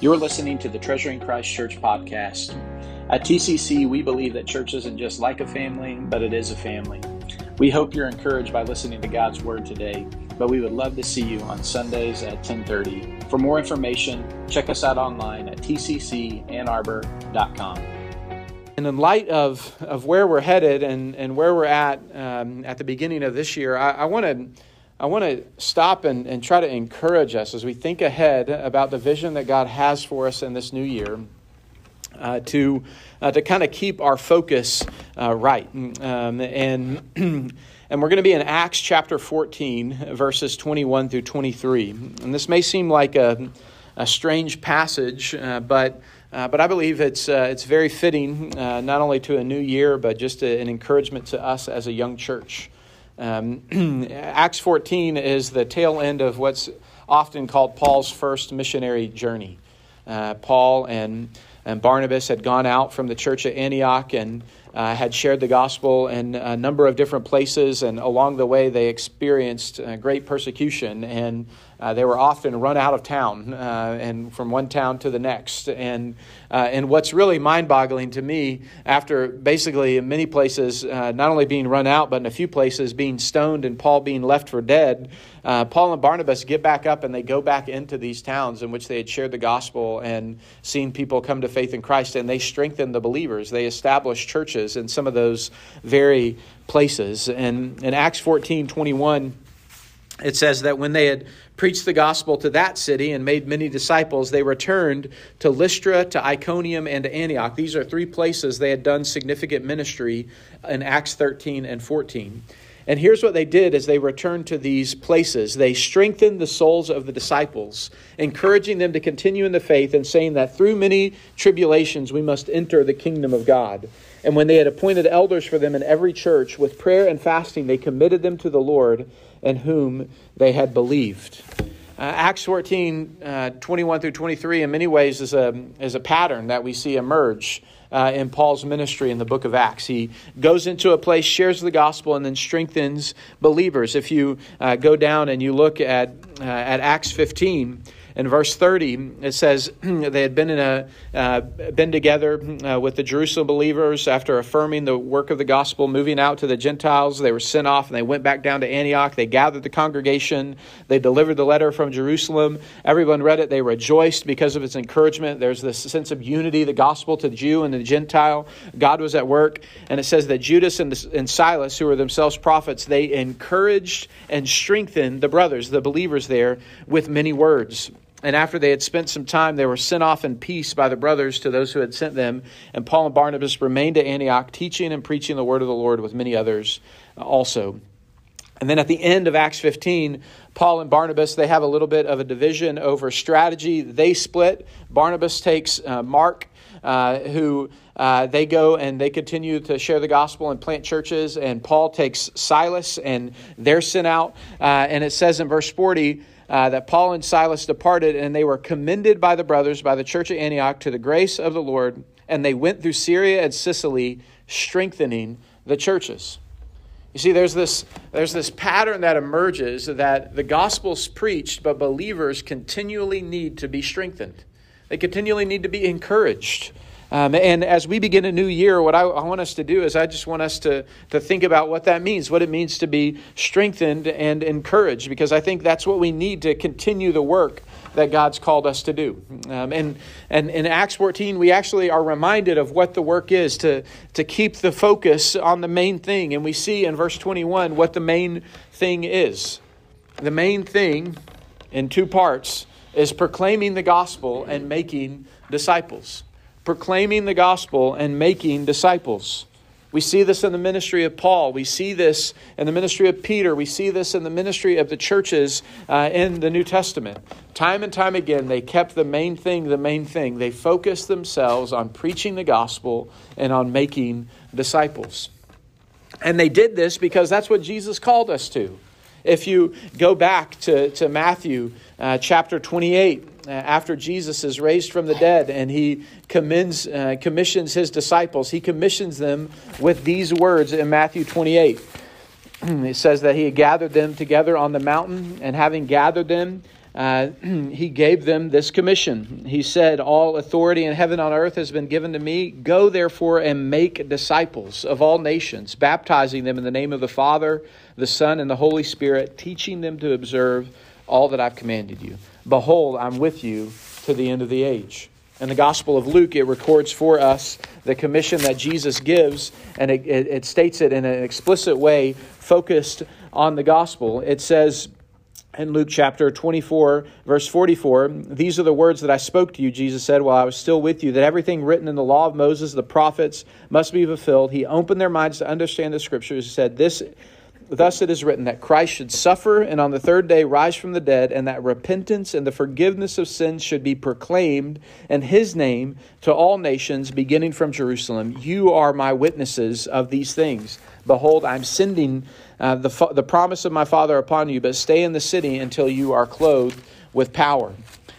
You're listening to the Treasuring Christ Church podcast. At TCC, we believe that church isn't just like a family, but it is a family. We hope you're encouraged by listening to God's Word today, but we would love to see you on Sundays at 1030. For more information, check us out online at tccannarbor.com. And in light of, of where we're headed and, and where we're at um, at the beginning of this year, I, I want to I want to stop and, and try to encourage us as we think ahead about the vision that God has for us in this new year. Uh, to uh, to kind of keep our focus uh, right, um, and and we're going to be in Acts chapter fourteen, verses twenty one through twenty three. And this may seem like a a strange passage, uh, but uh, but I believe it's uh, it's very fitting not only to a new year, but just a, an encouragement to us as a young church. Um, Acts 14 is the tail end of what's often called Paul's first missionary journey. Uh, Paul and, and Barnabas had gone out from the church at Antioch and uh, had shared the gospel in a number of different places, and along the way they experienced uh, great persecution and uh, they were often run out of town uh, and from one town to the next. And, uh, and what's really mind boggling to me, after basically in many places uh, not only being run out, but in a few places being stoned and Paul being left for dead, uh, Paul and Barnabas get back up and they go back into these towns in which they had shared the gospel and seen people come to faith in Christ, and they strengthen the believers. They establish churches in some of those very places. And in Acts 14 21, it says that when they had preached the gospel to that city and made many disciples, they returned to Lystra, to Iconium, and to Antioch. These are three places they had done significant ministry in Acts 13 and 14. And here's what they did as they returned to these places. They strengthened the souls of the disciples, encouraging them to continue in the faith and saying that through many tribulations we must enter the kingdom of God. And when they had appointed elders for them in every church, with prayer and fasting, they committed them to the Lord in whom they had believed. Uh, Acts 14, uh, 21 through 23, in many ways, is a, is a pattern that we see emerge uh, in Paul's ministry in the book of Acts. He goes into a place, shares the gospel, and then strengthens believers. If you uh, go down and you look at, uh, at Acts 15, in verse 30, it says they had been in a uh, been together uh, with the Jerusalem believers after affirming the work of the gospel, moving out to the Gentiles. They were sent off and they went back down to Antioch. They gathered the congregation. They delivered the letter from Jerusalem. Everyone read it. They rejoiced because of its encouragement. There's this sense of unity, the gospel to the Jew and the Gentile. God was at work, and it says that Judas and, the, and Silas, who were themselves prophets, they encouraged and strengthened the brothers, the believers there, with many words. And after they had spent some time, they were sent off in peace by the brothers to those who had sent them. And Paul and Barnabas remained at Antioch, teaching and preaching the word of the Lord with many others also. And then at the end of Acts 15, Paul and Barnabas, they have a little bit of a division over strategy. They split. Barnabas takes uh, Mark, uh, who uh, they go and they continue to share the gospel and plant churches. And Paul takes Silas, and they're sent out. Uh, and it says in verse 40, uh, that Paul and Silas departed, and they were commended by the brothers, by the church at Antioch, to the grace of the Lord, and they went through Syria and Cilicia, strengthening the churches. You see, there's this, there's this pattern that emerges that the gospel's preached, but believers continually need to be strengthened. They continually need to be encouraged. Um, and as we begin a new year, what I, I, want us to do is I just want us to, to think about what that means, what it means to be strengthened and encouraged, because I think that's what we need to continue the work that God's called us to do. Um, and, and in Acts 14, we actually are reminded of what the work is to, to keep the focus on the main thing. And we see in verse 21 what the main thing is. The main thing in two parts is proclaiming the gospel and making disciples proclaiming the gospel and making disciples. We see this in the ministry of Paul. We see this in the ministry of Peter. We see this in the ministry of the churches uh, in the New Testament. Time and time again, they kept the main thing the main thing. They focused themselves on preaching the gospel and on making disciples. And they did this because that's what Jesus called us to. If you go back to, to Matthew uh, chapter 28, uh, after Jesus is raised from the dead and he commends, uh, commissions his disciples, he commissions them with these words in Matthew 28. it says that he had gathered them together on the mountain, and having gathered them, uh, he gave them this commission. He said, All authority in heaven and on earth has been given to me. Go therefore and make disciples of all nations, baptizing them in the name of the Father, the Son, and the Holy Spirit, teaching them to observe all that I've commanded you. Behold, I'm with you to the end of the age. In the Gospel of Luke, it records for us the commission that Jesus gives, and it, it, it states it in an explicit way, focused on the gospel. It says, in Luke chapter 24, verse 44, these are the words that I spoke to you, Jesus said, while I was still with you, that everything written in the law of Moses, the prophets, must be fulfilled. He opened their minds to understand the scriptures. He said, This Thus it is written that Christ should suffer and on the third day rise from the dead, and that repentance and the forgiveness of sins should be proclaimed in his name to all nations, beginning from Jerusalem. You are my witnesses of these things. Behold, I'm sending uh, the, the promise of my Father upon you, but stay in the city until you are clothed with power.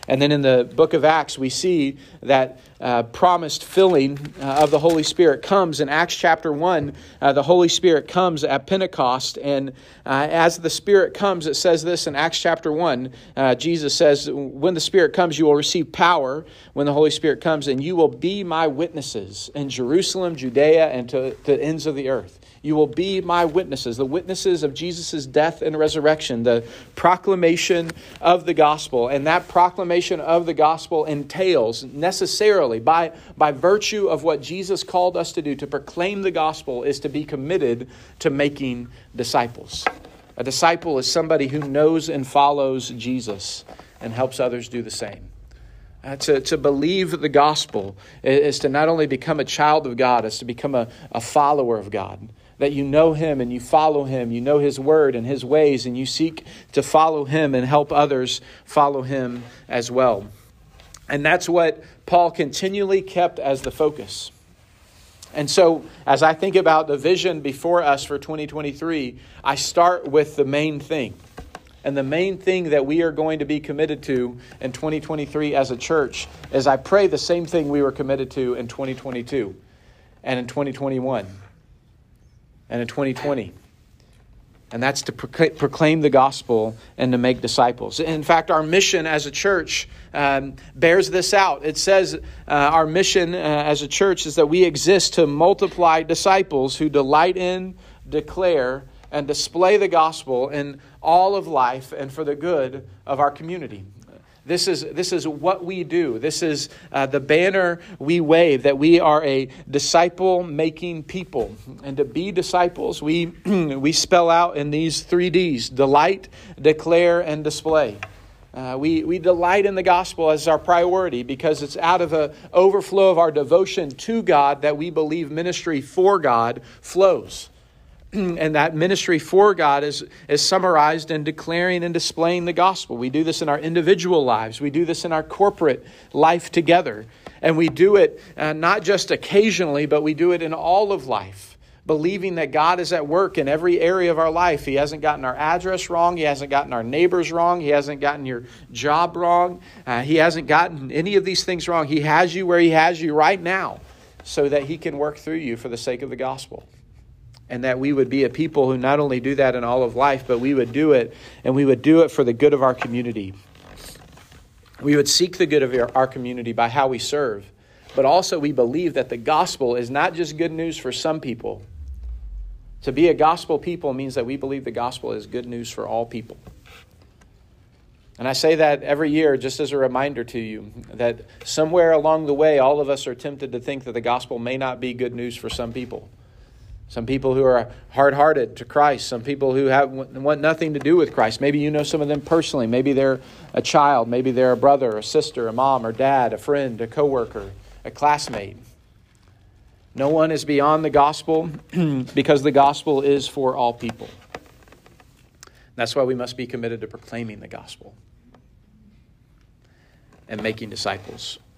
And then in the book of Acts, we see that uh, promised filling uh, of the Holy Spirit comes in Acts chapter 1. Uh, the Holy Spirit comes at Pentecost. And uh, as the Spirit comes, it says this in Acts chapter 1. Uh, Jesus says, When the Spirit comes, you will receive power when the Holy Spirit comes, and you will be my witnesses in Jerusalem, Judea, and to the ends of the earth. You will be my witnesses, the witnesses of Jesus' death and resurrection, the proclamation of the gospel. And that proclamation of the gospel entails necessarily, by, by virtue of what Jesus called us to do, to proclaim the gospel, is to be committed to making disciples. A disciple is somebody who knows and follows Jesus and helps others do the same. Uh, to, to believe the gospel is to not only become a child of God, it's to become a, a follower of God that you know him and you follow him, you know his word and his ways, and you seek to follow him and help others follow him as well. And that's what Paul continually kept as the focus. And so, as I think about the vision before us for 2023, I start with the main thing. And the main thing that we are going to be committed to in 2023 as a church is I pray the same thing we were committed to in 2022 and in 2021 and in 2020. And that's to proclaim the gospel and to make disciples. In fact, our mission as a church um, bears this out. It says uh, our mission uh, as a church is that we exist to multiply disciples who delight in, declare, and display the gospel in all of life and for the good of our community. This is, this is what we do. This is uh, the banner we wave that we are a disciple making people. And to be disciples, we, we spell out in these three D's delight, declare, and display. Uh, we, we delight in the gospel as our priority because it's out of the overflow of our devotion to God that we believe ministry for God flows. and that ministry for God is, is summarized in declaring and displaying the gospel. We do this in our individual lives, we do this in our corporate life together. And we do it uh, not just occasionally, but we do it in all of life, believing that God is at work in every area of our life. He hasn't gotten our address wrong, He hasn't gotten our neighbors wrong, He hasn't gotten your job wrong, uh, He hasn't gotten any of these things wrong. He has you where He has you right now so that He can work through you for the sake of the gospel and that we would be a people who not only do that in all of life, but we would do it, and we would do it for the good of our community. We would seek the good of our community by how we serve, but also we believe that the gospel is not just good news for some people. To be a gospel people means that we believe the gospel is good news for all people. And I say that every year just as a reminder to you that somewhere along the way, all of us are tempted to think that the gospel may not be good news for some people. Some people who are hard hearted to Christ, some people who have, want nothing to do with Christ. Maybe you know some of them personally. Maybe they're a child, maybe they're a brother, a sister, a mom or dad, a friend, a coworker, a classmate. No one is beyond the gospel because the gospel is for all people. That's why we must be committed to proclaiming the gospel and making disciples.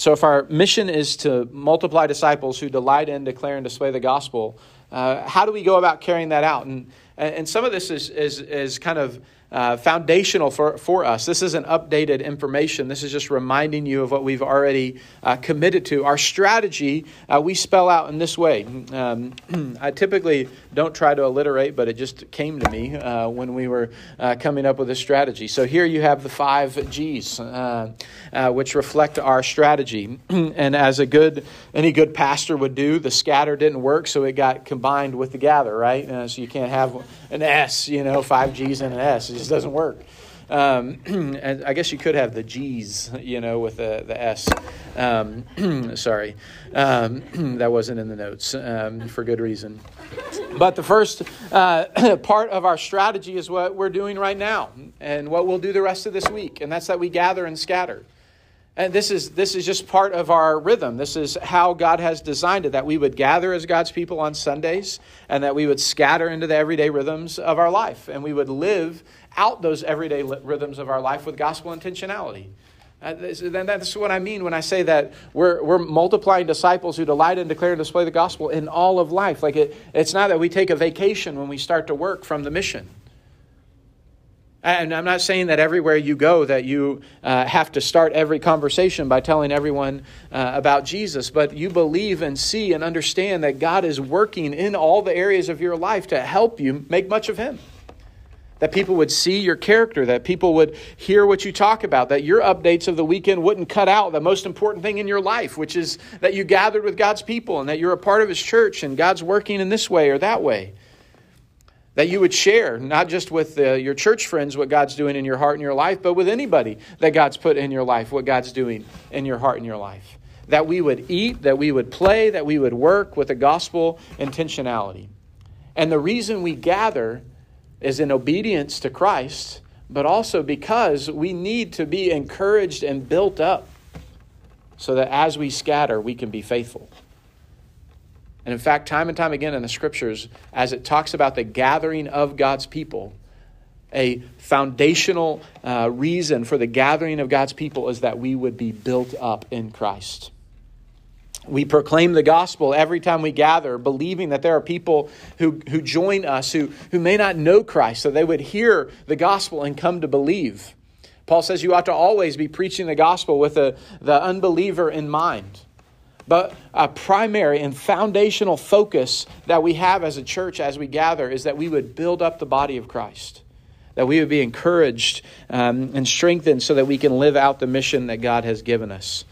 So, if our mission is to multiply disciples who delight in, declare, and display the gospel, uh, how do we go about carrying that out? And, and some of this is, is, is kind of uh, foundational for, for us. This isn't updated information. This is just reminding you of what we've already uh, committed to. Our strategy uh, we spell out in this way. Um, I typically don't try to alliterate, but it just came to me uh, when we were uh, coming up with this strategy. So here you have the five G's, uh, which reflect our strategy. and as a good any good pastor would do, the scatter didn't work, so it got combined with the gather, right? so you can't have an S, you know, five G's and an S just doesn't work. Um, and I guess you could have the G's, you know, with the, the S. Um, sorry, um, that wasn't in the notes um, for good reason. But the first uh, part of our strategy is what we're doing right now and what we'll do the rest of this week, and that's that we gather and scatter. And this is, this is just part of our rhythm. This is how God has designed it that we would gather as God's people on Sundays and that we would scatter into the everyday rhythms of our life and we would live out those everyday rhythms of our life with gospel intentionality. Uh, that's what I mean when I say that we're, we're multiplying disciples who delight and declare and display the gospel in all of life. Like it, it's not that we take a vacation when we start to work from the mission. And I'm not saying that everywhere you go that you uh, have to start every conversation by telling everyone uh, about Jesus, but you believe and see and understand that God is working in all the areas of your life to help you make much of Him that people would see your character, that people would hear what you talk about, that your updates of the weekend wouldn't cut out the most important thing in your life, which is that you gathered with God's people and that you're a part of His church and God's working in this way or that way. That you would share, not just with uh, your church friends, what God's doing in your heart and your life, but with anybody that God's put in your life, what God's doing in your heart and your life. That we would eat, that we would play, that we would work with a gospel intentionality. And the reason we gather is in obedience to Christ, but also because we need to be encouraged and built up so that as we scatter, we can be faithful. And in fact, time and time again in the scriptures, as it talks about the gathering of God's people, a foundational uh, reason for the gathering of God's people is that we would be built up in Christ. We proclaim the gospel every time we gather, believing that there are people who, who join us who, who may not know Christ, so they would hear the gospel and come to believe. Paul says you ought to always be preaching the gospel with a, the unbeliever in mind. But a primary and foundational focus that we have as a church as we gather is that we would build up the body of Christ, that we would be encouraged um, and strengthened so that we can live out the mission that God has given us.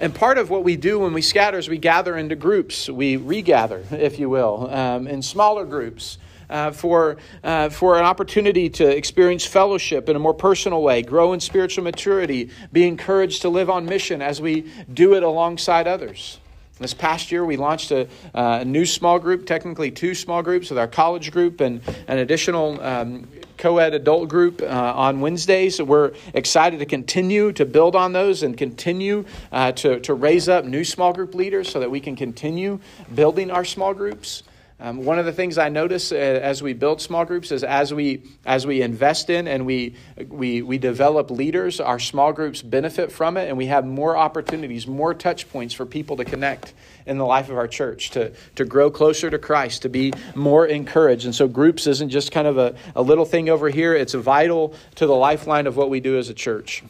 And part of what we do when we scatter is we gather into groups. We regather, if you will, um, in smaller groups. Uh, for, uh, for an opportunity to experience fellowship in a more personal way, grow in spiritual maturity, be encouraged to live on mission as we do it alongside others. This past year, we launched a, uh, a new small group, technically two small groups, with our college group and an additional um, co ed adult group uh, on Wednesdays. We're excited to continue to build on those and continue uh, to, to raise up new small group leaders so that we can continue building our small groups. Um, one of the things I notice uh, as we build small groups is as we as we invest in and we we we develop leaders, our small groups benefit from it, and we have more opportunities, more touch points for people to connect in the life of our church, to to grow closer to Christ, to be more encouraged. And so, groups isn't just kind of a, a little thing over here; it's vital to the lifeline of what we do as a church.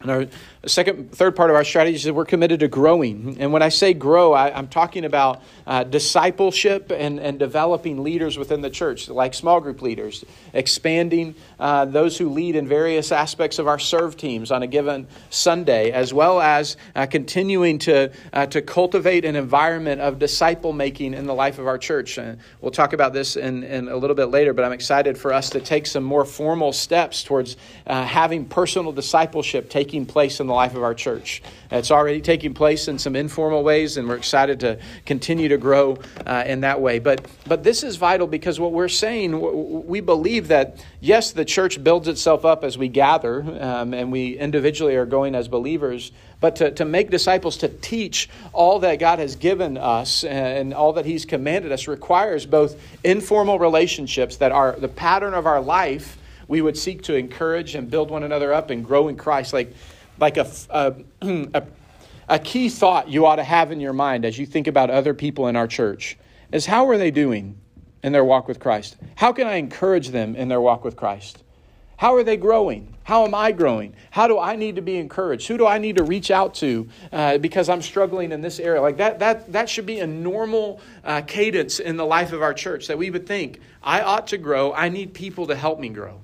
And our second, third part of our strategy is that we're committed to growing. And when I say grow, I, am talking about uh, discipleship and, and developing leaders within the church, like small group leaders, expanding uh, those who lead in various aspects of our serve teams on a given Sunday, as well as uh, continuing to, uh, to cultivate an environment of disciple making in the life of our church. And we'll talk about this in, in a little bit later, but I'm excited for us to take some more formal steps towards uh, having personal discipleship taking place in the life of our church. It's already taking place in some informal ways, and we're excited to continue to grow uh, in that way. But, but this is vital because what we're saying, we believe that, yes, the church builds itself up as we gather, um, and we individually are going as believers. But to, to make disciples, to teach all that God has given us and all that He's commanded us requires both informal relationships that are the pattern of our life we would seek to encourage and build one another up and grow in Christ. Like like a, a, a, a key thought you ought to have in your mind as you think about other people in our church is how are they doing in their walk with Christ? How can I encourage them in their walk with Christ? How are they growing? How am I growing? How do I need to be encouraged? Who do I need to reach out to uh, because I'm struggling in this area? Like that, that, that should be a normal uh, cadence in the life of our church that we would think, I ought to grow. I need people to help me grow.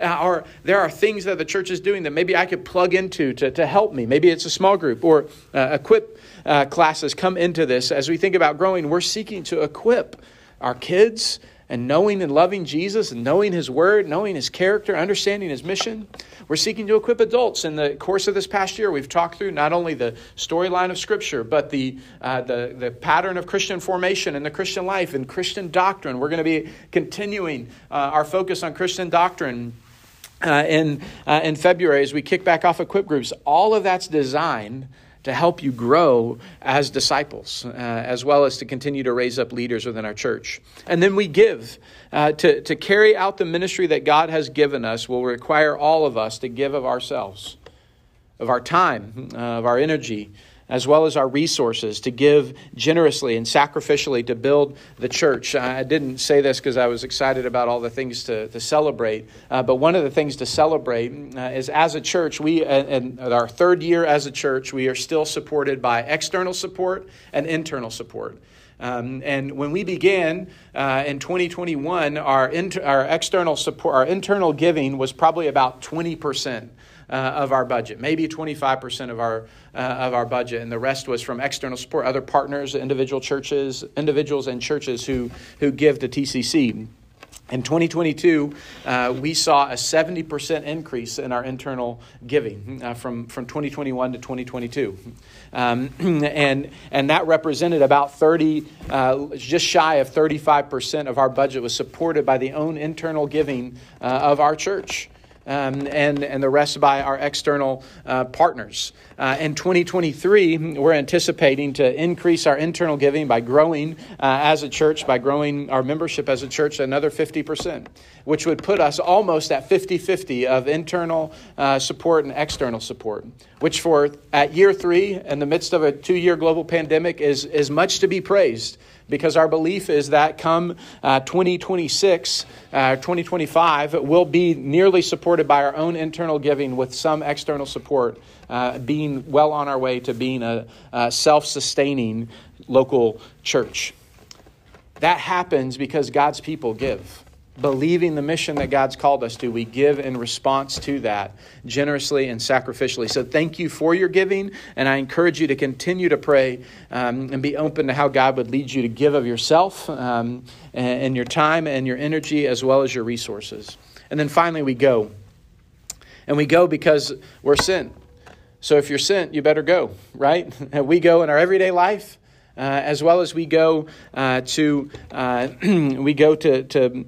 Uh, or there are things that the church is doing that maybe I could plug into to, to help me. Maybe it's a small group or uh, equip uh, classes come into this. As we think about growing, we're seeking to equip our kids and knowing and loving Jesus and knowing His Word, knowing His character, understanding His mission. We're seeking to equip adults. In the course of this past year, we've talked through not only the storyline of Scripture, but the, uh, the, the pattern of Christian formation and the Christian life and Christian doctrine. We're going to be continuing uh, our focus on Christian doctrine. Uh, in, uh, in February, as we kick back off equip groups, all of that's designed to help you grow as disciples, uh, as well as to continue to raise up leaders within our church. And then we give. Uh, to, to carry out the ministry that God has given us will require all of us to give of ourselves, of our time, uh, of our energy, as well as our resources to give generously and sacrificially to build the church. I didn't say this because I was excited about all the things to, to celebrate, uh, but one of the things to celebrate uh, is as a church, we, and our third year as a church, we are still supported by external support and internal support. Um, and when we began uh, in 2021, our, inter- our external support, our internal giving was probably about 20 percent uh, of our budget, maybe 25% of our, uh, of our budget, and the rest was from external support, other partners, individual churches, individuals and churches who, who give to TCC. In 2022, uh, we saw a 70% increase in our internal giving uh, from, from 2021 to 2022. Um, and, and that represented about 30, uh, just shy of 35% of our budget was supported by the own internal giving uh, of our church um, and, and the rest by our external uh, partners. Uh, in 2023, we're anticipating to increase our internal giving by growing uh, as a church, by growing our membership as a church another 50%, which would put us almost at 50 50 of internal uh, support and external support, which for at year three, in the midst of a two year global pandemic, is, is much to be praised because our belief is that come uh, 2026, uh, 2025, will be nearly supported by our own internal giving with some external support, uh, being well on our way to being a, a self sustaining local church. That happens because God's people give believing the mission that God's called us to, we give in response to that generously and sacrificially. So thank you for your giving, and I encourage you to continue to pray um, and be open to how God would lead you to give of yourself um, and, and your time and your energy as well as your resources. And then finally, we go. And we go because we're sent. So if you're sent, you better go, right? we go in our everyday life. Uh, as well as we go uh, to uh, we go to to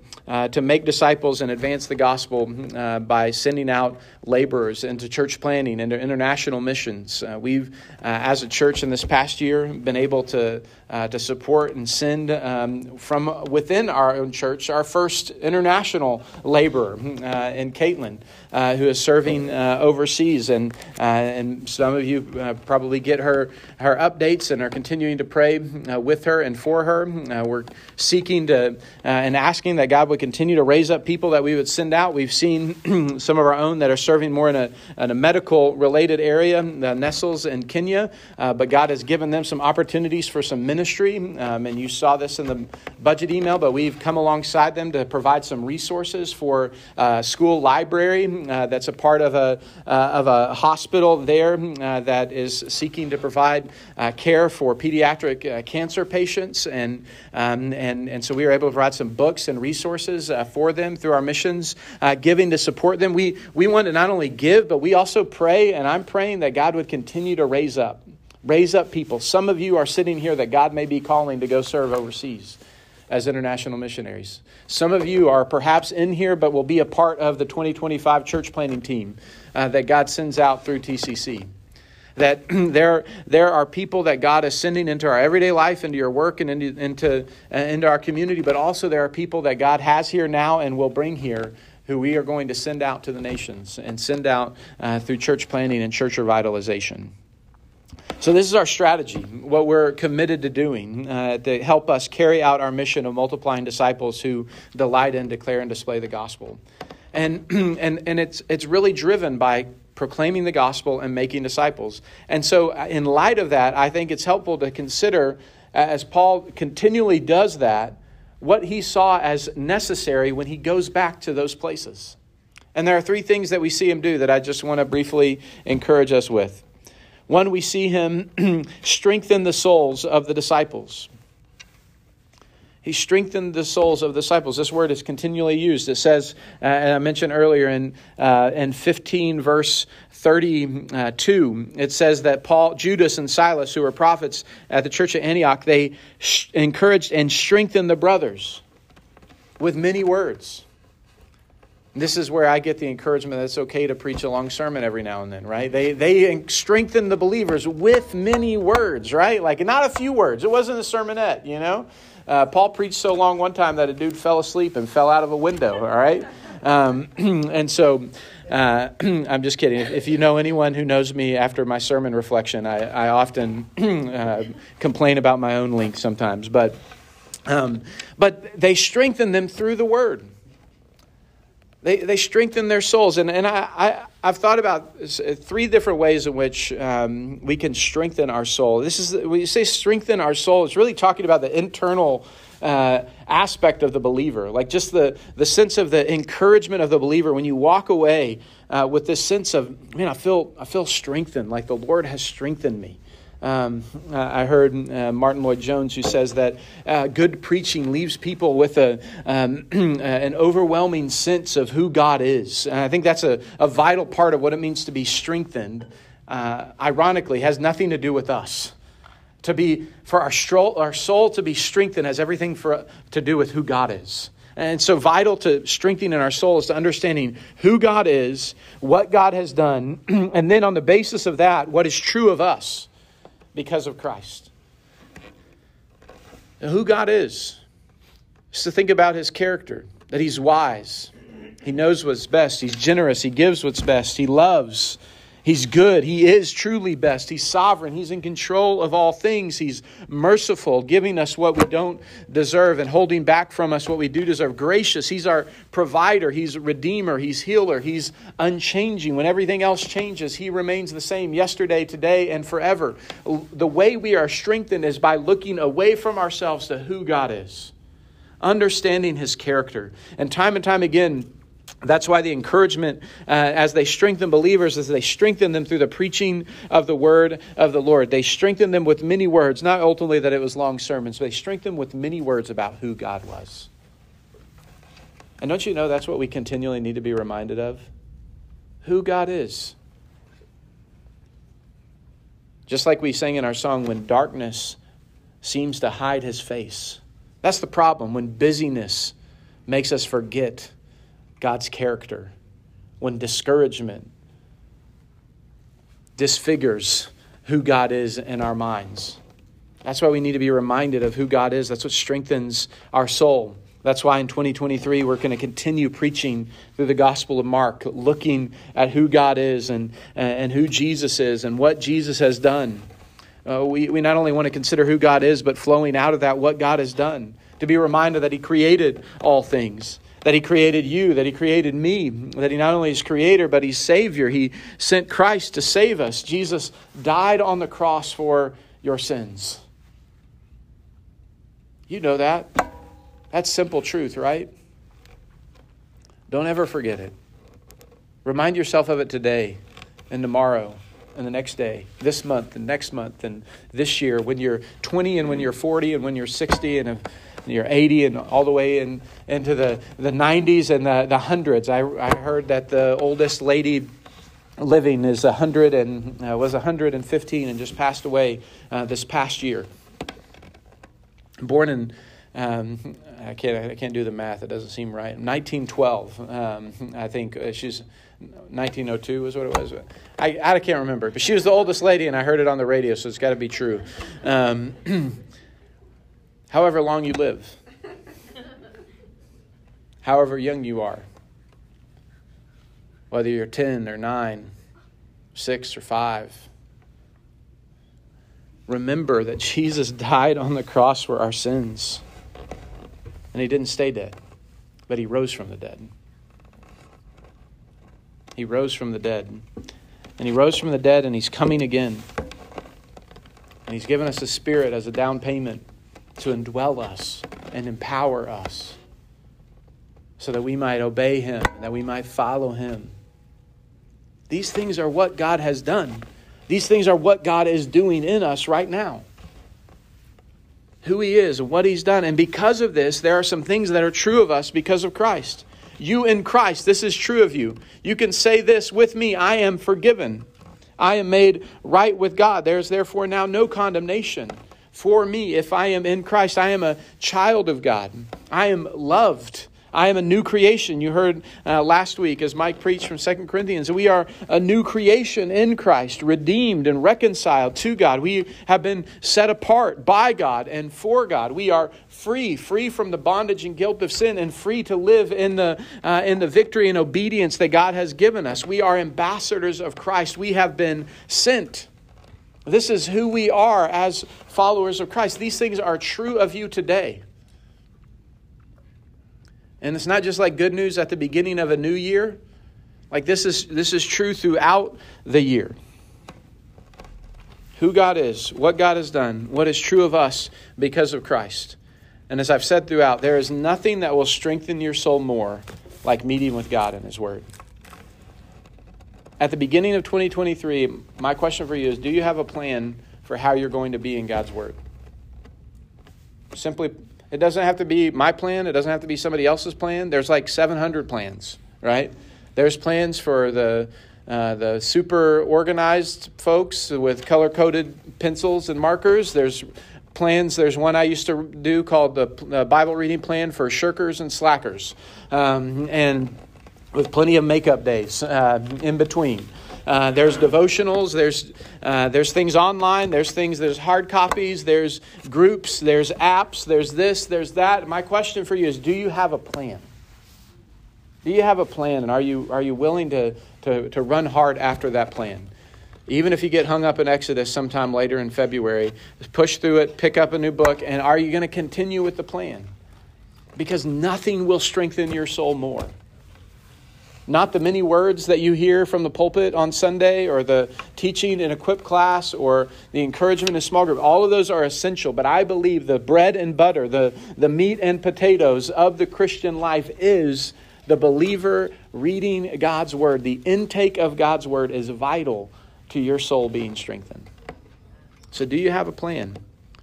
to make disciples and advance the gospel by sending out laborers into church planting and international missions. We've, as a church in this past year, been able to to support and send um, from within our own church our first international laborer in Caitlin, who is serving overseas, and and some of you probably get her her updates and are continuing to pray uh, with her and for her. Uh, we're seeking to uh, and asking that God would continue to raise up people that we would send out. We've seen some of our own that are serving more in a, in a medical related area, the Nestles in Kenya, uh, but God has given them some opportunities for some ministry. Um, and you saw this in the budget email, but we've come alongside them to provide some resources for uh, school library uh, that's a part of a, of a hospital there that is seeking to provide care for pediatric uh, cancer patients, and, um, and, and so we were able to provide some books and resources uh, for them through our missions, uh, giving to support them. We, we want to not only give, but we also pray, and I'm praying that God would continue to raise up, raise up people. Some of you are sitting here that God may be calling to go serve overseas as international missionaries. Some of you are perhaps in here, but will be a part of the 2025 church planting team uh, that God sends out through TCC that there, there are people that God is sending into our everyday life, into your work, and into, into, uh, into our community, but also there are people that God has here now and will bring here who we are going to send out to the nations and send out uh, through church planting and church revitalization. So, this is our strategy, what we're committed to doing uh, to help us carry out our mission of multiplying disciples who delight in, declare, and display the gospel. And, and, and it's, it's really driven by proclaiming the gospel and making disciples. And so, uh, in light of that, I think it's helpful to consider, as Paul continually does that, what he saw as necessary when he goes back to those places. And there are three things that we see him do that I just want to briefly encourage us with. One, we see him strengthen the souls of the disciples. He strengthened the souls of the disciples. This word is continually used. It says, uh, and I mentioned earlier in, uh, in 15, verse 32, it says that Paul, Judas, and Silas, who were prophets at the church of Antioch, they sh- encouraged and strengthened the brothers with many words. This is where I get the encouragement that it's okay to preach a long sermon every now and then, right? They, they strengthen the believers with many words, right? Like not a few words. It wasn't a sermonette, you know? Uh, Paul preached so long one time that a dude fell asleep and fell out of a window, all right? Um, and so uh, I'm just kidding. If, you know anyone who knows me after my sermon reflection, I, I often uh, complain about my own length sometimes. But, um, but they strengthen them through the word. They, they strengthen their souls. And, and I, I, have thought about three different ways in which um, we can strengthen our soul. This is, when you say strengthen our soul, it's really talking about the internal uh, aspect of the believer, like just the, the sense of the encouragement of the believer when you walk away uh, with this sense of, man, I feel, I feel strengthened, like the Lord has strengthened me. Um, I heard uh, Martyn Lloyd-Jones who says that uh, good preaching leaves people with a, um, an overwhelming sense of who God is. And I think that's a, a vital part of what it means to be strengthened. Uh, ironically, has nothing to do with us. To be for our, stroll, our soul to be strengthened has everything for, to do with who God is. And so, vital to strengthening our soul is to understanding who God is, what God has done, and then on the basis of that, what is true of us because of Christ. And who God is, is to think about his character, that he's wise, he knows what's best, he's generous, he gives what's best, he loves, He's good. He is truly best. He's sovereign. He's in control of all things. He's merciful, giving us what we don't deserve and holding back from us what we do deserve. Gracious. He's our provider. He's redeemer. He's healer. He's unchanging. When everything else changes, He remains the same yesterday, today, and forever. The way we are strengthened is by looking away from ourselves to who God is, understanding His character. And time and time again, that's why the encouragement uh, as they strengthen believers is they strengthen them through the preaching of the word of the Lord. They strengthen them with many words, not ultimately that it was long sermons, but they strengthen them with many words about who God was. And don't you know that's what we continually need to be reminded of? Who God is. Just like we sang in our song, when darkness seems to hide his face. That's the problem, when busyness makes us forget God's character, when discouragement disfigures who God is in our minds. That's why we need to be reminded of who God is. That's what strengthens our soul. That's why in 2023 we're going to continue preaching through the Gospel of Mark, looking at who God is and, and who Jesus is and what Jesus has done. Uh, we, we not only want to consider who God is, but flowing out of that, what God has done. To be reminded that He created all things, that He created you, that He created me, that He not only is Creator, but He's Savior. He sent Christ to save us. Jesus died on the cross for your sins. You know that. That's simple truth, right? Don't ever forget it. Remind yourself of it today and tomorrow and the next day, this month and next month and this year, when you're 20 and when you're 40 and when you're 60 and you're 80 and all the way in, into the, the 90s and the, the hundreds. I, I heard that the oldest lady living is 100 and uh, was 115 and just passed away uh, this past year. Born in um, I can't I can't do the math. It doesn't seem right. 1912. Um, I think uh, she's 1902 is what it was. I I can't remember, but she was the oldest lady, and I heard it on the radio, so it's got to be true. Um, however long you live, however young you are, whether you're 10 or 9, 6 or 5, remember that Jesus died on the cross for our sins. And he didn't stay dead, but he rose from the dead. He rose from the dead. And he rose from the dead and he's coming again. And he's given us a spirit as a down payment to indwell us and empower us so that we might obey him, that we might follow him. These things are what God has done. These things are what God is doing in us right now. Who he is and what he's done. And because of this, there are some things that are true of us because of Christ. You in Christ, this is true of you. You can say this with me I am forgiven. I am made right with God. There is therefore now no condemnation for me if I am in Christ. I am a child of God. I am loved. I am a new creation. You heard uh, last week as Mike preached from 2 Corinthians. We are a new creation in Christ, redeemed and reconciled to God. We have been set apart by God and for God. We are free, free from the bondage and guilt of sin, and free to live in the, uh, in the victory and obedience that God has given us. We are ambassadors of Christ. We have been sent. This is who we are as followers of Christ. These things are true of you today. And it's not just like good news at the beginning of a new year. Like this is this is true throughout the year. Who God is, what God has done, what is true of us because of Christ. And as I've said throughout, there is nothing that will strengthen your soul more like meeting with God in His Word. At the beginning of 2023, my question for you is do you have a plan for how you're going to be in God's Word? Simply it doesn't have to be my plan, it doesn't have to be somebody else's plan. There's like 700 plans, right? There's plans for the uh, the super organized folks with color coded pencils and markers. There's plans. There's one I used to do called the Bible reading plan for shirkers and slackers, um, and with plenty of makeup days uh, in between. Uh, there's devotionals. There's uh, there's things online. There's things. There's hard copies. There's groups. There's apps. There's this. There's that. My question for you is: Do you have a plan? Do you have a plan, and are you are you willing to to to run hard after that plan? Even if you get hung up in Exodus sometime later in February, push through it, pick up a new book, and are you going to continue with the plan? Because nothing will strengthen your soul more not the many words that you hear from the pulpit on Sunday or the teaching in a equip class or the encouragement in small group. All of those are essential, but I believe the bread and butter, the, the meat and potatoes of the Christian life is the believer reading God's word. The intake of God's word is vital to your soul being strengthened. So, do you have a plan?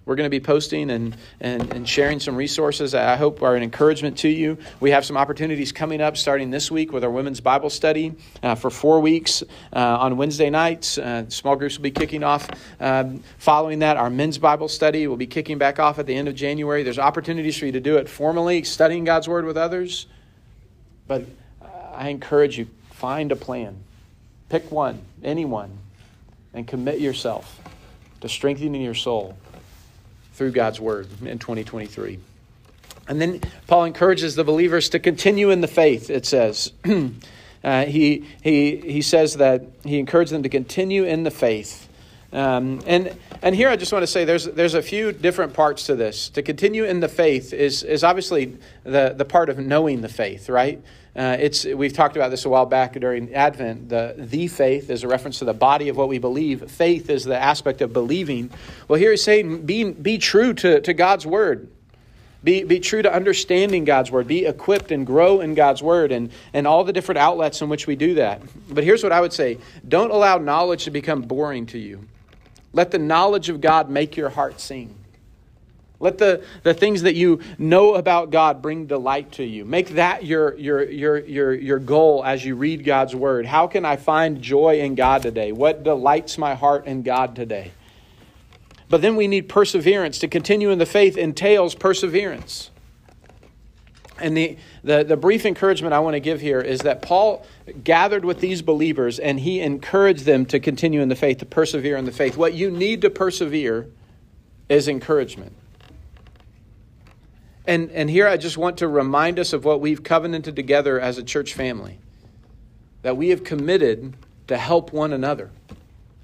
We're going to be posting and, and, and sharing some resources that I hope are an encouragement to you. We have some opportunities coming up starting this week with our women's Bible study uh, for four weeks uh, on Wednesday nights. Uh, small groups will be kicking off. Um, following that, our men's Bible study will be kicking back off at the end of January. There's opportunities for you to do it formally, studying God's Word with others. But I encourage you, find a plan. Pick one, anyone, and commit yourself to strengthening your soul through God's word in 2023. And then Paul encourages the believers to continue in the faith, it says. uh, he, he, he says that he encouraged them to continue in the faith. Um, and, and here I just want to say there's, there's a few different parts to this. To continue in the faith is, is obviously the, the part of knowing the faith, right? Uh, it's, we've talked about this a while back during Advent. The, the faith is a reference to the body of what we believe. Faith is the aspect of believing. Well, here he's saying be, be true to, to God's word. Be, be true to understanding God's word. Be equipped and grow in God's word and, and all the different outlets in which we do that. But here's what I would say don't allow knowledge to become boring to you. Let the knowledge of God make your heart sing. Let the, the things that you know about God bring delight to you. Make that your, your, your, your, your goal as you read God's word. How can I find joy in God today? What delights my heart in God today? But then we need perseverance. To continue in the faith entails perseverance. And the, the, the brief encouragement I want to give here is that Paul gathered with these believers and he encouraged them to continue in the faith, to persevere in the faith. What you need to persevere is encouragement. And, and here I just want to remind us of what we've covenanted together as a church family that we have committed to help one another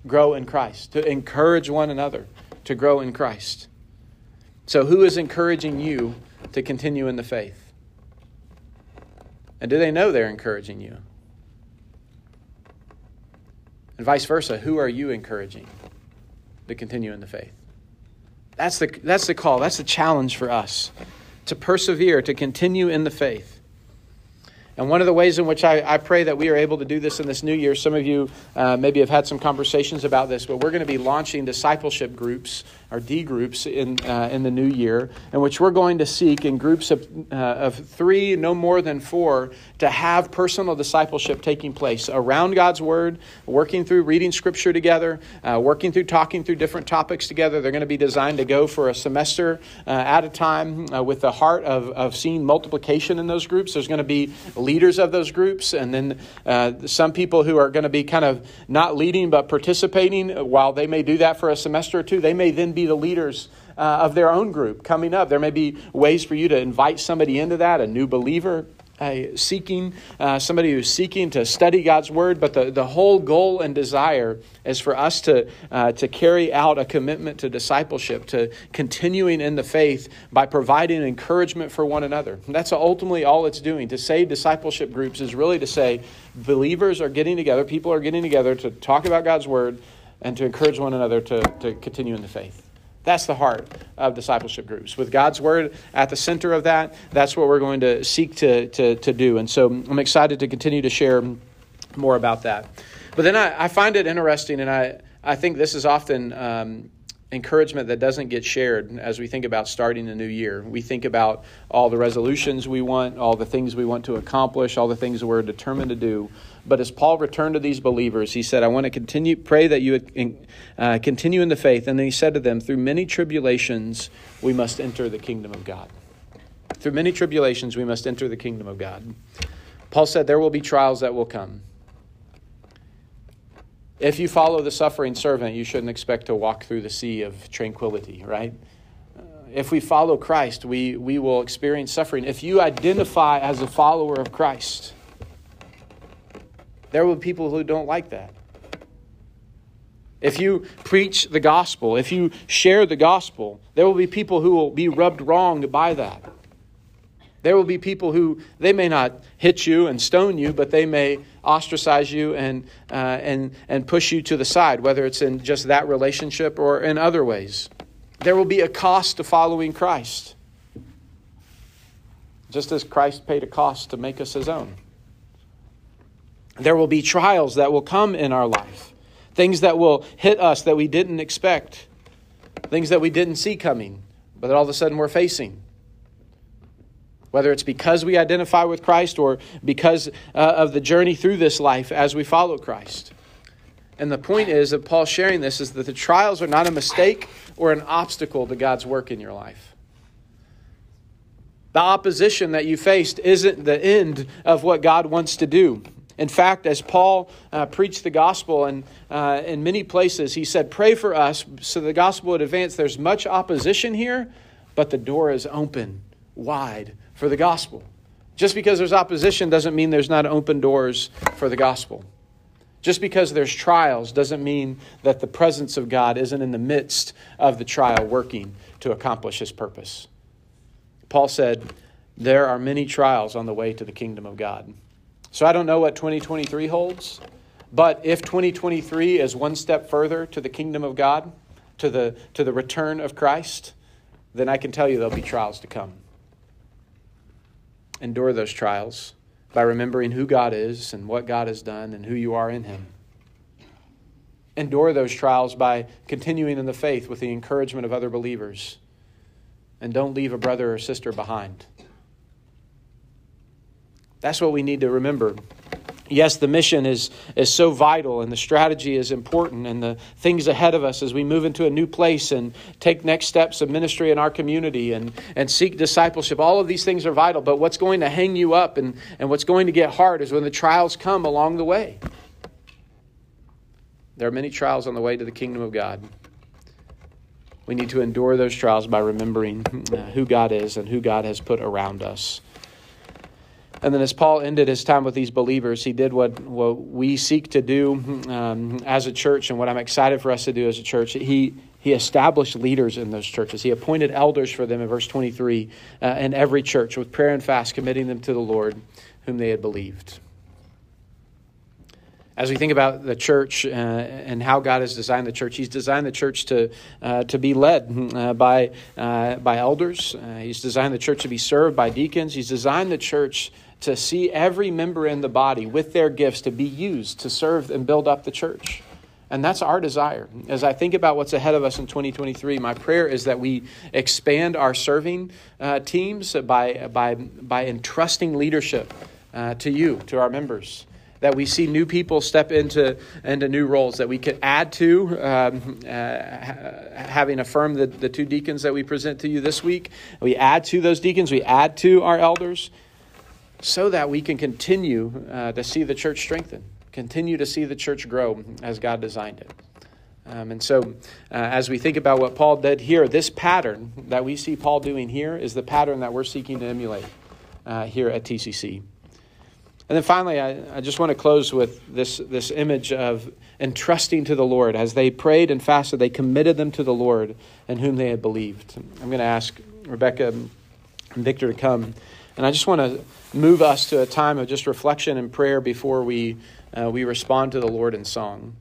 grow in Christ, to encourage one another to grow in Christ. So, who is encouraging you to continue in the faith? And do they know they're encouraging you? And vice versa, who are you encouraging to continue in the faith? That's the, that's the call, that's the challenge for us to persevere, to continue in the faith. And one of the ways in which I, I, pray that we are able to do this in this new year, some of you uh, maybe have had some conversations about this, but we're going to be launching discipleship groups our D groups in, uh, in the new year, in which we're going to seek in groups of, uh, of three, no more than four, to have personal discipleship taking place around God's Word, working through reading Scripture together, uh, working through talking through different topics together. They're going to be designed to go for a semester uh, at a time uh, with the heart of, of seeing multiplication in those groups. There's going to be leaders of those groups, and then uh, some people who are going to be kind of not leading but participating while they may do that for a semester or two. They may then be be the leaders uh, of their own group coming up. There may be ways for you to invite somebody into that, a new believer. Uh, seeking somebody who's seeking to study God's word, but the, the whole goal and desire is for us to uh, to carry out a commitment to discipleship, to continuing in the faith by providing encouragement for one another. And that's ultimately all it's doing. To say discipleship groups is really to say believers are getting together, people are getting together to talk about God's word and to encourage one another to, to continue in the faith. That's the heart of discipleship groups. With God's word at the center of that, that's what we're going to seek to, to, to do. And so I'm excited to continue to share more about that. But then I, I find it interesting, and I, I think this is often um, encouragement that doesn't get shared as we think about starting a new year. We think about all the resolutions we want, all the things we want to accomplish, all the things we're determined to do. But as Paul returned to these believers, he said, I want to continue, pray that you uh, continue in the faith. And then he said to them, Through many tribulations, we must enter the kingdom of God. Through many tribulations, we must enter the kingdom of God. Paul said, There will be trials that will come. If you follow the suffering servant, you shouldn't expect to walk through the sea of tranquility, right? Uh, if we follow Christ, we, we will experience suffering. If you identify as a follower of Christ, there will be people who don't like that. If you preach the gospel, if you share the gospel, there will be people who will be rubbed wrong by that. There will be people who they may not hit you and stone you, but they may ostracize you and, uh, and, and push you to the side, whether it's in just that relationship or in other ways. There will be a cost to following Christ, just as Christ paid a cost to make us his own. There will be trials that will come in our life, things that will hit us that we didn't expect, things that we didn't see coming, but that all of a sudden we're facing. Whether it's because we identify with Christ or because uh, of the journey through this life as we follow Christ. And the point is that Paul sharing this is that the trials are not a mistake or an obstacle to God's work in your life. The opposition that you faced isn't the end of what God wants to do. In fact, as Paul uh, preached the gospel and uh, in many places, he said, Pray for us so the gospel would advance. There's much opposition here, but the door is open wide for the gospel. Just because there's opposition doesn't mean there's not open doors for the gospel. Just because there's trials doesn't mean that the presence of God isn't in the midst of the trial working to accomplish his purpose. Paul said, There are many trials on the way to the kingdom of God. So I don't know what 2023 holds, but if 2023 is one step further to the kingdom of God, to the, to the return of Christ, then I can tell you there'll be trials to come. Endure those trials by remembering who God is and what God has done and who you are in Him. Endure those trials by continuing in the faith with the encouragement of other believers. And don't leave a brother or sister behind. That's what we need to remember. Yes, the mission is, is so vital and the strategy is important and the things ahead of us as we move into a new place and take next steps of ministry in our community and, and seek discipleship. All of these things are vital, but what's going to hang you up and, and what's going to get hard is when the trials come along the way. There are many trials on the way to the kingdom of God. We need to endure those trials by remembering uh, who God is and who God has put around us. And then, as Paul ended his time with these believers, he did what, what we seek to do um, as a church and what I'm excited for us to do as a church. He, he established leaders in those churches. He appointed elders for them in verse 23 uh, in every church with prayer and fast, committing them to the Lord whom they had believed. as we think about the church uh, and how God has designed the church, He's designed the church to uh, to be led uh, by uh, by elders. Uh, he's designed the church to be served by deacons. He's designed the church to see every member in the body with their gifts to be used to serve and build up the church. And that's our desire. As I think about what's ahead of us in 2023, my prayer is that we expand our serving uh, teams by, by, by entrusting leadership uh, to you, to our members. That we see new people step into, into new roles, that we could add to, um, uh, having affirmed the, the two deacons that we present to you this week. We add to those deacons, we add to our elders, so that we can continue uh, to see the church strengthen continue to see the church grow as God designed it. Um, and so, uh, as we think about what Paul did here, this pattern that we see Paul doing here is the pattern that we're seeking to emulate uh, here at TCC. And then finally, I, I just want to close with this, this image of entrusting to the Lord. As they prayed and fasted, they committed them to the Lord in whom they had believed. I'm going to ask Rebecca and Victor to come. And I just want to move us to a time of just reflection and prayer before we uh, we respond to the Lord in song.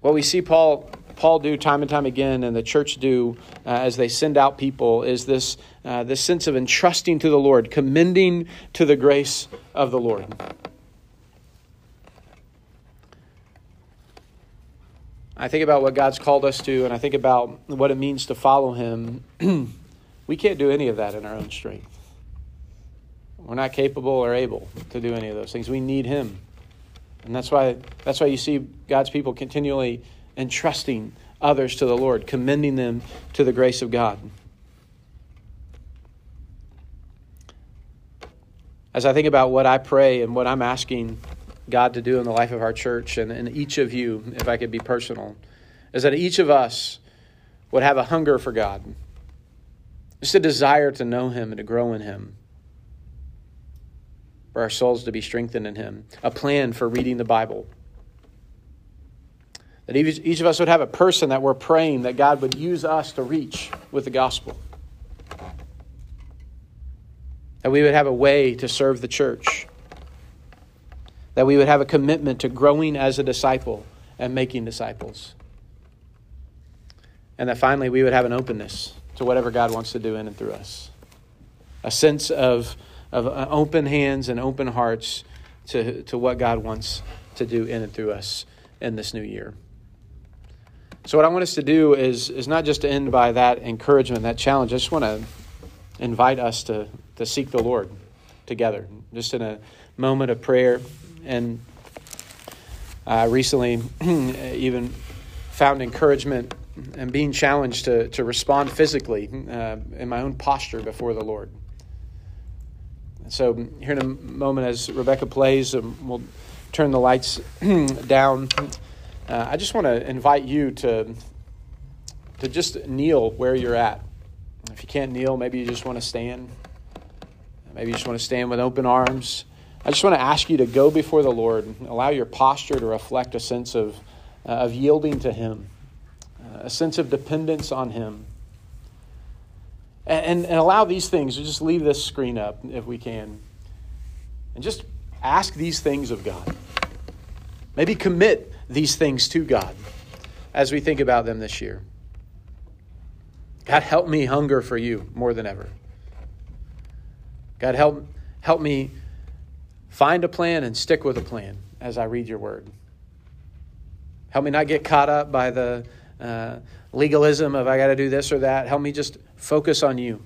What we see Paul Paul do time and time again, and the church do uh, as they send out people, is this uh, this sense of entrusting to the Lord, commending to the grace of the Lord. I think about what God's called us to, and I think about what it means to follow Him. we can't do any of that in our own strength. We're not capable or able to do any of those things. We need Him. And that's why, that's why you see God's people continually entrusting others to the Lord, commending them to the grace of God. As I think about what I pray and what I'm asking God to do in the life of our church, and, and each of you, if I could be personal, is that each of us would have a hunger for God, just a desire to know Him and to grow in Him for our souls to be strengthened in Him, a plan for reading the Bible. That each of us would have a person that we're praying that God would use us to reach with the gospel. That we would have a way to serve the church. That we would have a commitment to growing as a disciple and making disciples. And that finally we would have an openness to whatever God wants to do in and through us. A sense of of uh, open hands and open hearts to, to what God wants to do in and through us in this new year. So, what I want us to do is, is not just to end by that encouragement, that challenge. I just want to invite us to, to seek the Lord together, just in a moment of prayer. And I recently even found encouragement and being challenged to, to respond physically uh, in my own posture before the Lord. So, here in a moment, as Rebecca plays, um, we'll turn the lights down. Uh, I just want to invite you to, to just kneel where you're at. If you can't kneel, maybe you just want to stand. Maybe you just want to stand with open arms. I just want to ask you to go before the Lord and allow your posture to reflect a sense of, uh, of yielding to Him, a sense of dependence on Him. And, and allow these things, just leave this screen up if we can. And just ask these things of God. Maybe commit these things to God as we think about them this year. God, help me hunger for you more than ever. God, help, help me find a plan and stick with a plan as I read your word. Help me not get caught up by the uh, legalism of I got to do this or that. Help me just focus on you.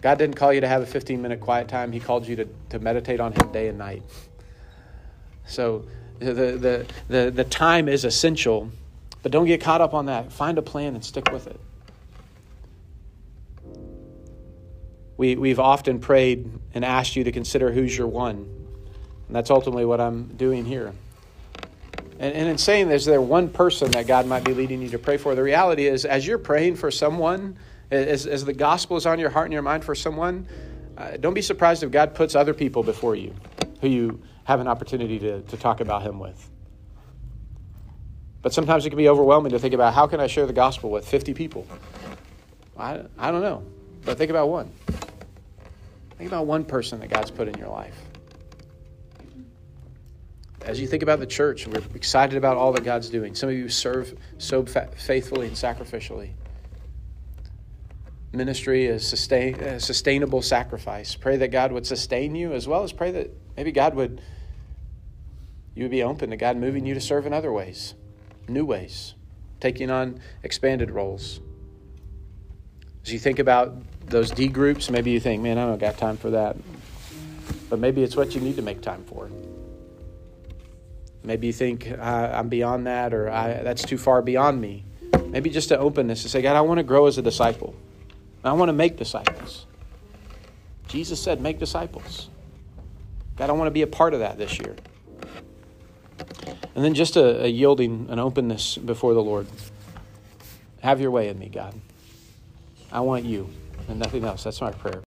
God didn't call you to have a 15 minute quiet time, He called you to, to meditate on Him day and night. So the, the, the, the time is essential, but don't get caught up on that. Find a plan and stick with it. We, we've often prayed and asked you to consider who's your one. And that's ultimately what I'm doing here. And, and in saying this, there one person that God might be leading you to pray for. The reality is, as you're praying for someone, as, as the gospel is on your heart and your mind for someone, uh, don't be surprised if God puts other people before you who you have an opportunity to, to talk about Him with. But sometimes it can be overwhelming to think about how can I share the gospel with 50 people? I, I don't know, but think about one. Think about one person that God's put in your life. As you think about the church, we're excited about all that God's doing. Some of you serve so faithfully and sacrificially. Ministry is sustain, a sustainable sacrifice. Pray that God would sustain you, as well as pray that maybe God would you would be open to God moving you to serve in other ways, new ways, taking on expanded roles. As you think about those D groups, maybe you think, man, I don't got time for that. But maybe it's what you need to make time for. Maybe you think I'm beyond that or that's too far beyond me. Maybe just an openness to say, God, I want to grow as a disciple. I want to make disciples. Jesus said, make disciples. God, I want to be a part of that this year. And then just a, a yielding, an openness before the Lord. Have your way in me, God. I want you and nothing else. That's my prayer.